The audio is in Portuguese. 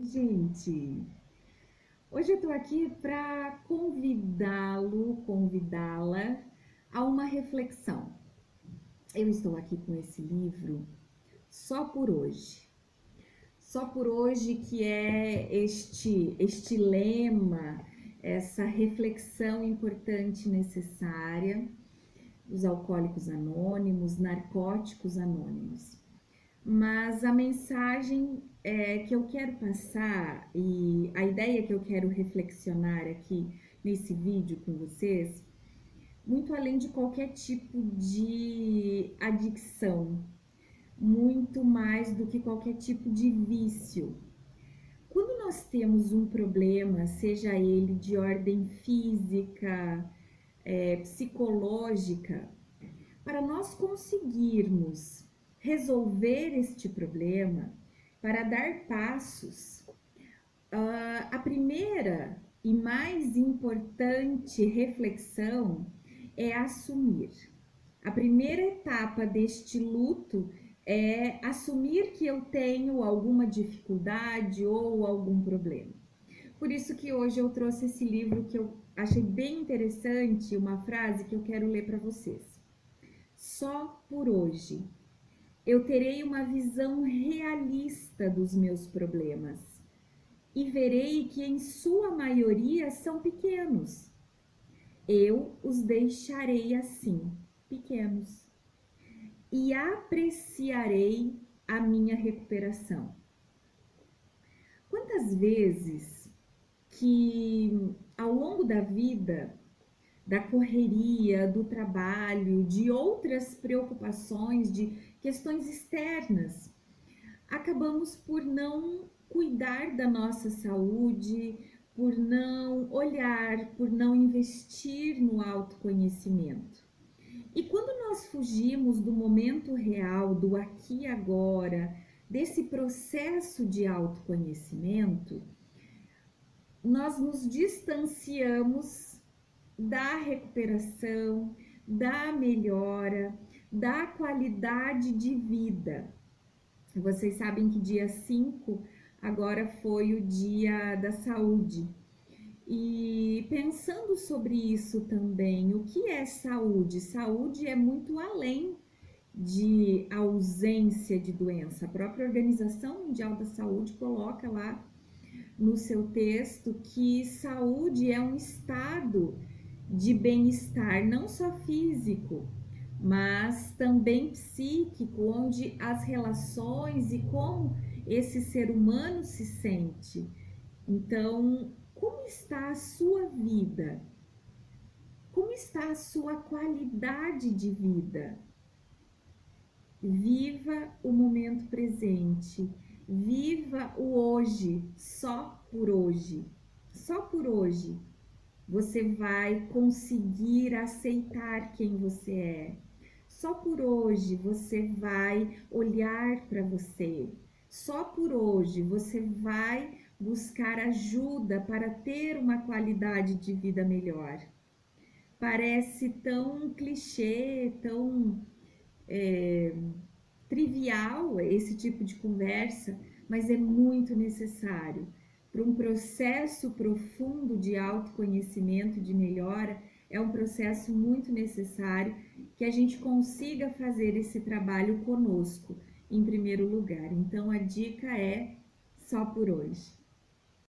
Gente, hoje eu tô aqui para convidá-lo, convidá-la a uma reflexão. Eu estou aqui com esse livro só por hoje. Só por hoje que é este este lema, essa reflexão importante necessária os alcoólicos anônimos, narcóticos anônimos. Mas a mensagem é, que eu quero passar e a ideia que eu quero reflexionar aqui nesse vídeo com vocês, muito além de qualquer tipo de adicção, muito mais do que qualquer tipo de vício. Quando nós temos um problema, seja ele de ordem física, é, psicológica, para nós conseguirmos resolver este problema, para dar passos, uh, a primeira e mais importante reflexão é assumir. A primeira etapa deste luto é assumir que eu tenho alguma dificuldade ou algum problema. Por isso que hoje eu trouxe esse livro que eu achei bem interessante, uma frase que eu quero ler para vocês. Só por hoje eu terei uma visão realista dos meus problemas e verei que em sua maioria são pequenos. Eu os deixarei assim, pequenos, e apreciarei a minha recuperação. Quantas vezes que ao longo da vida, da correria, do trabalho, de outras preocupações, de questões externas, acabamos por não cuidar da nossa saúde, por não olhar, por não investir no autoconhecimento. E quando nós fugimos do momento real, do aqui e agora, desse processo de autoconhecimento, nós nos distanciamos da recuperação, da melhora, da qualidade de vida. Vocês sabem que dia 5 agora foi o dia da saúde. E pensando sobre isso também, o que é saúde? Saúde é muito além de ausência de doença. A própria Organização Mundial da Saúde coloca lá no seu texto que saúde é um estado de bem-estar, não só físico, mas também psíquico, onde as relações e como esse ser humano se sente. Então, como está a sua vida? Como está a sua qualidade de vida? Viva o momento presente Viva o hoje, só por hoje. Só por hoje você vai conseguir aceitar quem você é. Só por hoje você vai olhar para você. Só por hoje você vai buscar ajuda para ter uma qualidade de vida melhor. Parece tão clichê, tão é, trivial esse tipo de conversa, mas é muito necessário para um processo profundo de autoconhecimento, de melhora. É um processo muito necessário que a gente consiga fazer esse trabalho conosco, em primeiro lugar. Então, a dica é só por hoje.